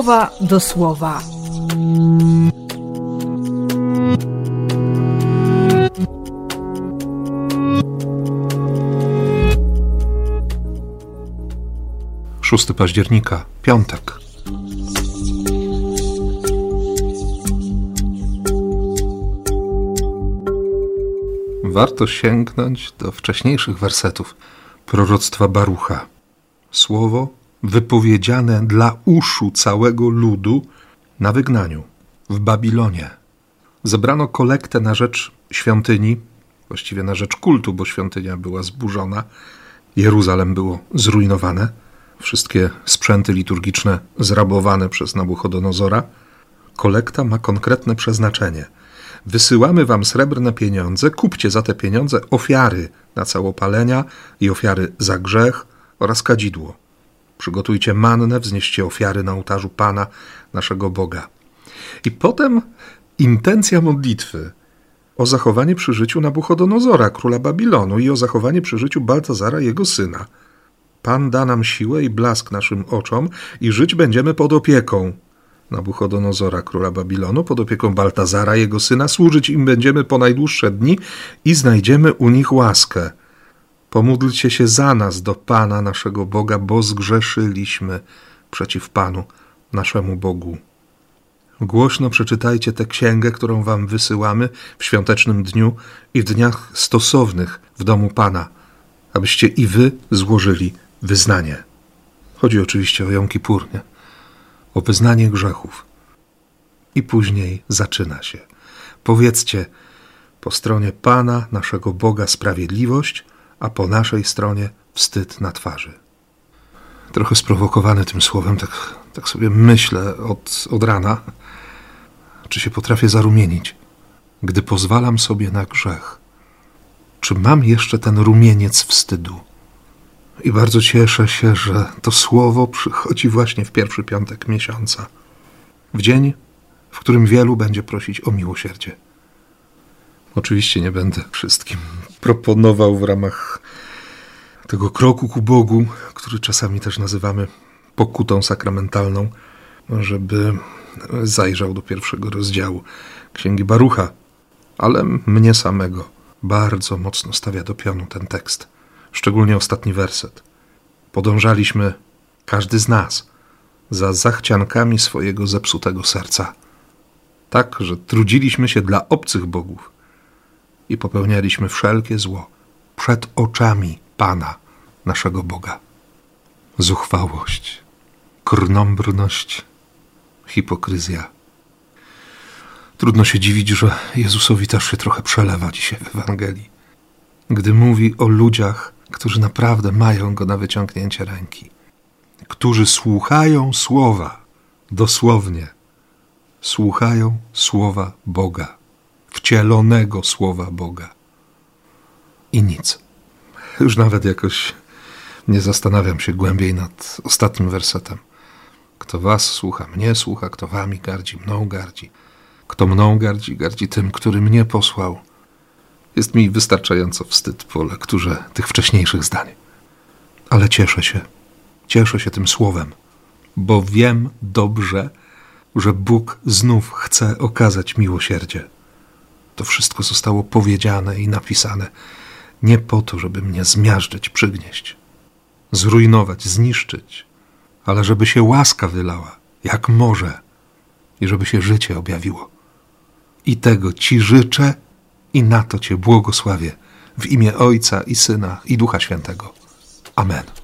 słowa do słowa. Szósty października, piątek. Warto sięgnąć do wcześniejszych wersetów proroctwa Barucha. Słowo wypowiedziane dla uszu całego ludu na wygnaniu w Babilonie. Zebrano kolektę na rzecz świątyni, właściwie na rzecz kultu, bo świątynia była zburzona, Jeruzalem było zrujnowane, wszystkie sprzęty liturgiczne zrabowane przez Nabuchodonozora. Kolekta ma konkretne przeznaczenie. Wysyłamy wam srebrne pieniądze, kupcie za te pieniądze ofiary na całopalenia i ofiary za grzech oraz kadzidło. Przygotujcie mannę, wznieście ofiary na ołtarzu Pana, naszego Boga. I potem intencja modlitwy o zachowanie przy życiu Nabuchodonozora, króla Babilonu, i o zachowanie przy życiu Baltazara, jego syna. Pan da nam siłę i blask naszym oczom, i żyć będziemy pod opieką Nabuchodonozora, króla Babilonu, pod opieką Baltazara, jego syna, służyć im będziemy po najdłuższe dni i znajdziemy u nich łaskę. Pomódlcie się za nas do Pana naszego Boga, bo zgrzeszyliśmy przeciw Panu naszemu Bogu. Głośno przeczytajcie tę księgę, którą wam wysyłamy w świątecznym dniu i w dniach stosownych w domu Pana, abyście i wy złożyli wyznanie. Chodzi oczywiście o Jom Kippur, nie? o wyznanie grzechów. I później zaczyna się. Powiedzcie po stronie Pana, naszego Boga, sprawiedliwość, a po naszej stronie wstyd na twarzy. Trochę sprowokowany tym słowem, tak, tak sobie myślę od, od rana, czy się potrafię zarumienić, gdy pozwalam sobie na grzech. Czy mam jeszcze ten rumieniec wstydu? I bardzo cieszę się, że to słowo przychodzi właśnie w pierwszy piątek miesiąca, w dzień, w którym wielu będzie prosić o miłosierdzie. Oczywiście nie będę wszystkim proponował w ramach tego kroku ku Bogu, który czasami też nazywamy pokutą sakramentalną, żeby zajrzał do pierwszego rozdziału Księgi Barucha, ale mnie samego bardzo mocno stawia do pionu ten tekst szczególnie ostatni werset. Podążaliśmy, każdy z nas, za zachciankami swojego zepsutego serca. Tak, że trudziliśmy się dla obcych bogów i popełnialiśmy wszelkie zło przed oczami Pana, naszego Boga. Zuchwałość, krnąbrność, hipokryzja. Trudno się dziwić, że Jezusowi też się trochę przelewa dzisiaj w Ewangelii, gdy mówi o ludziach, którzy naprawdę mają go na wyciągnięcie ręki, którzy słuchają słowa, dosłownie, słuchają słowa Boga, wcielonego słowa Boga. I nic. Już nawet jakoś nie zastanawiam się głębiej nad ostatnim wersetem. Kto was słucha, mnie słucha, kto wami gardzi, mną gardzi. Kto mną gardzi, gardzi tym, który mnie posłał. Jest mi wystarczająco wstyd po lekturze tych wcześniejszych zdań. Ale cieszę się, cieszę się tym słowem, bo wiem dobrze, że Bóg znów chce okazać miłosierdzie. To wszystko zostało powiedziane i napisane nie po to, żeby mnie zmiażdżyć, przygnieść, zrujnować, zniszczyć, ale żeby się łaska wylała, jak może, i żeby się życie objawiło. I tego Ci życzę i na to Cię błogosławię w imię Ojca i Syna i Ducha Świętego. Amen.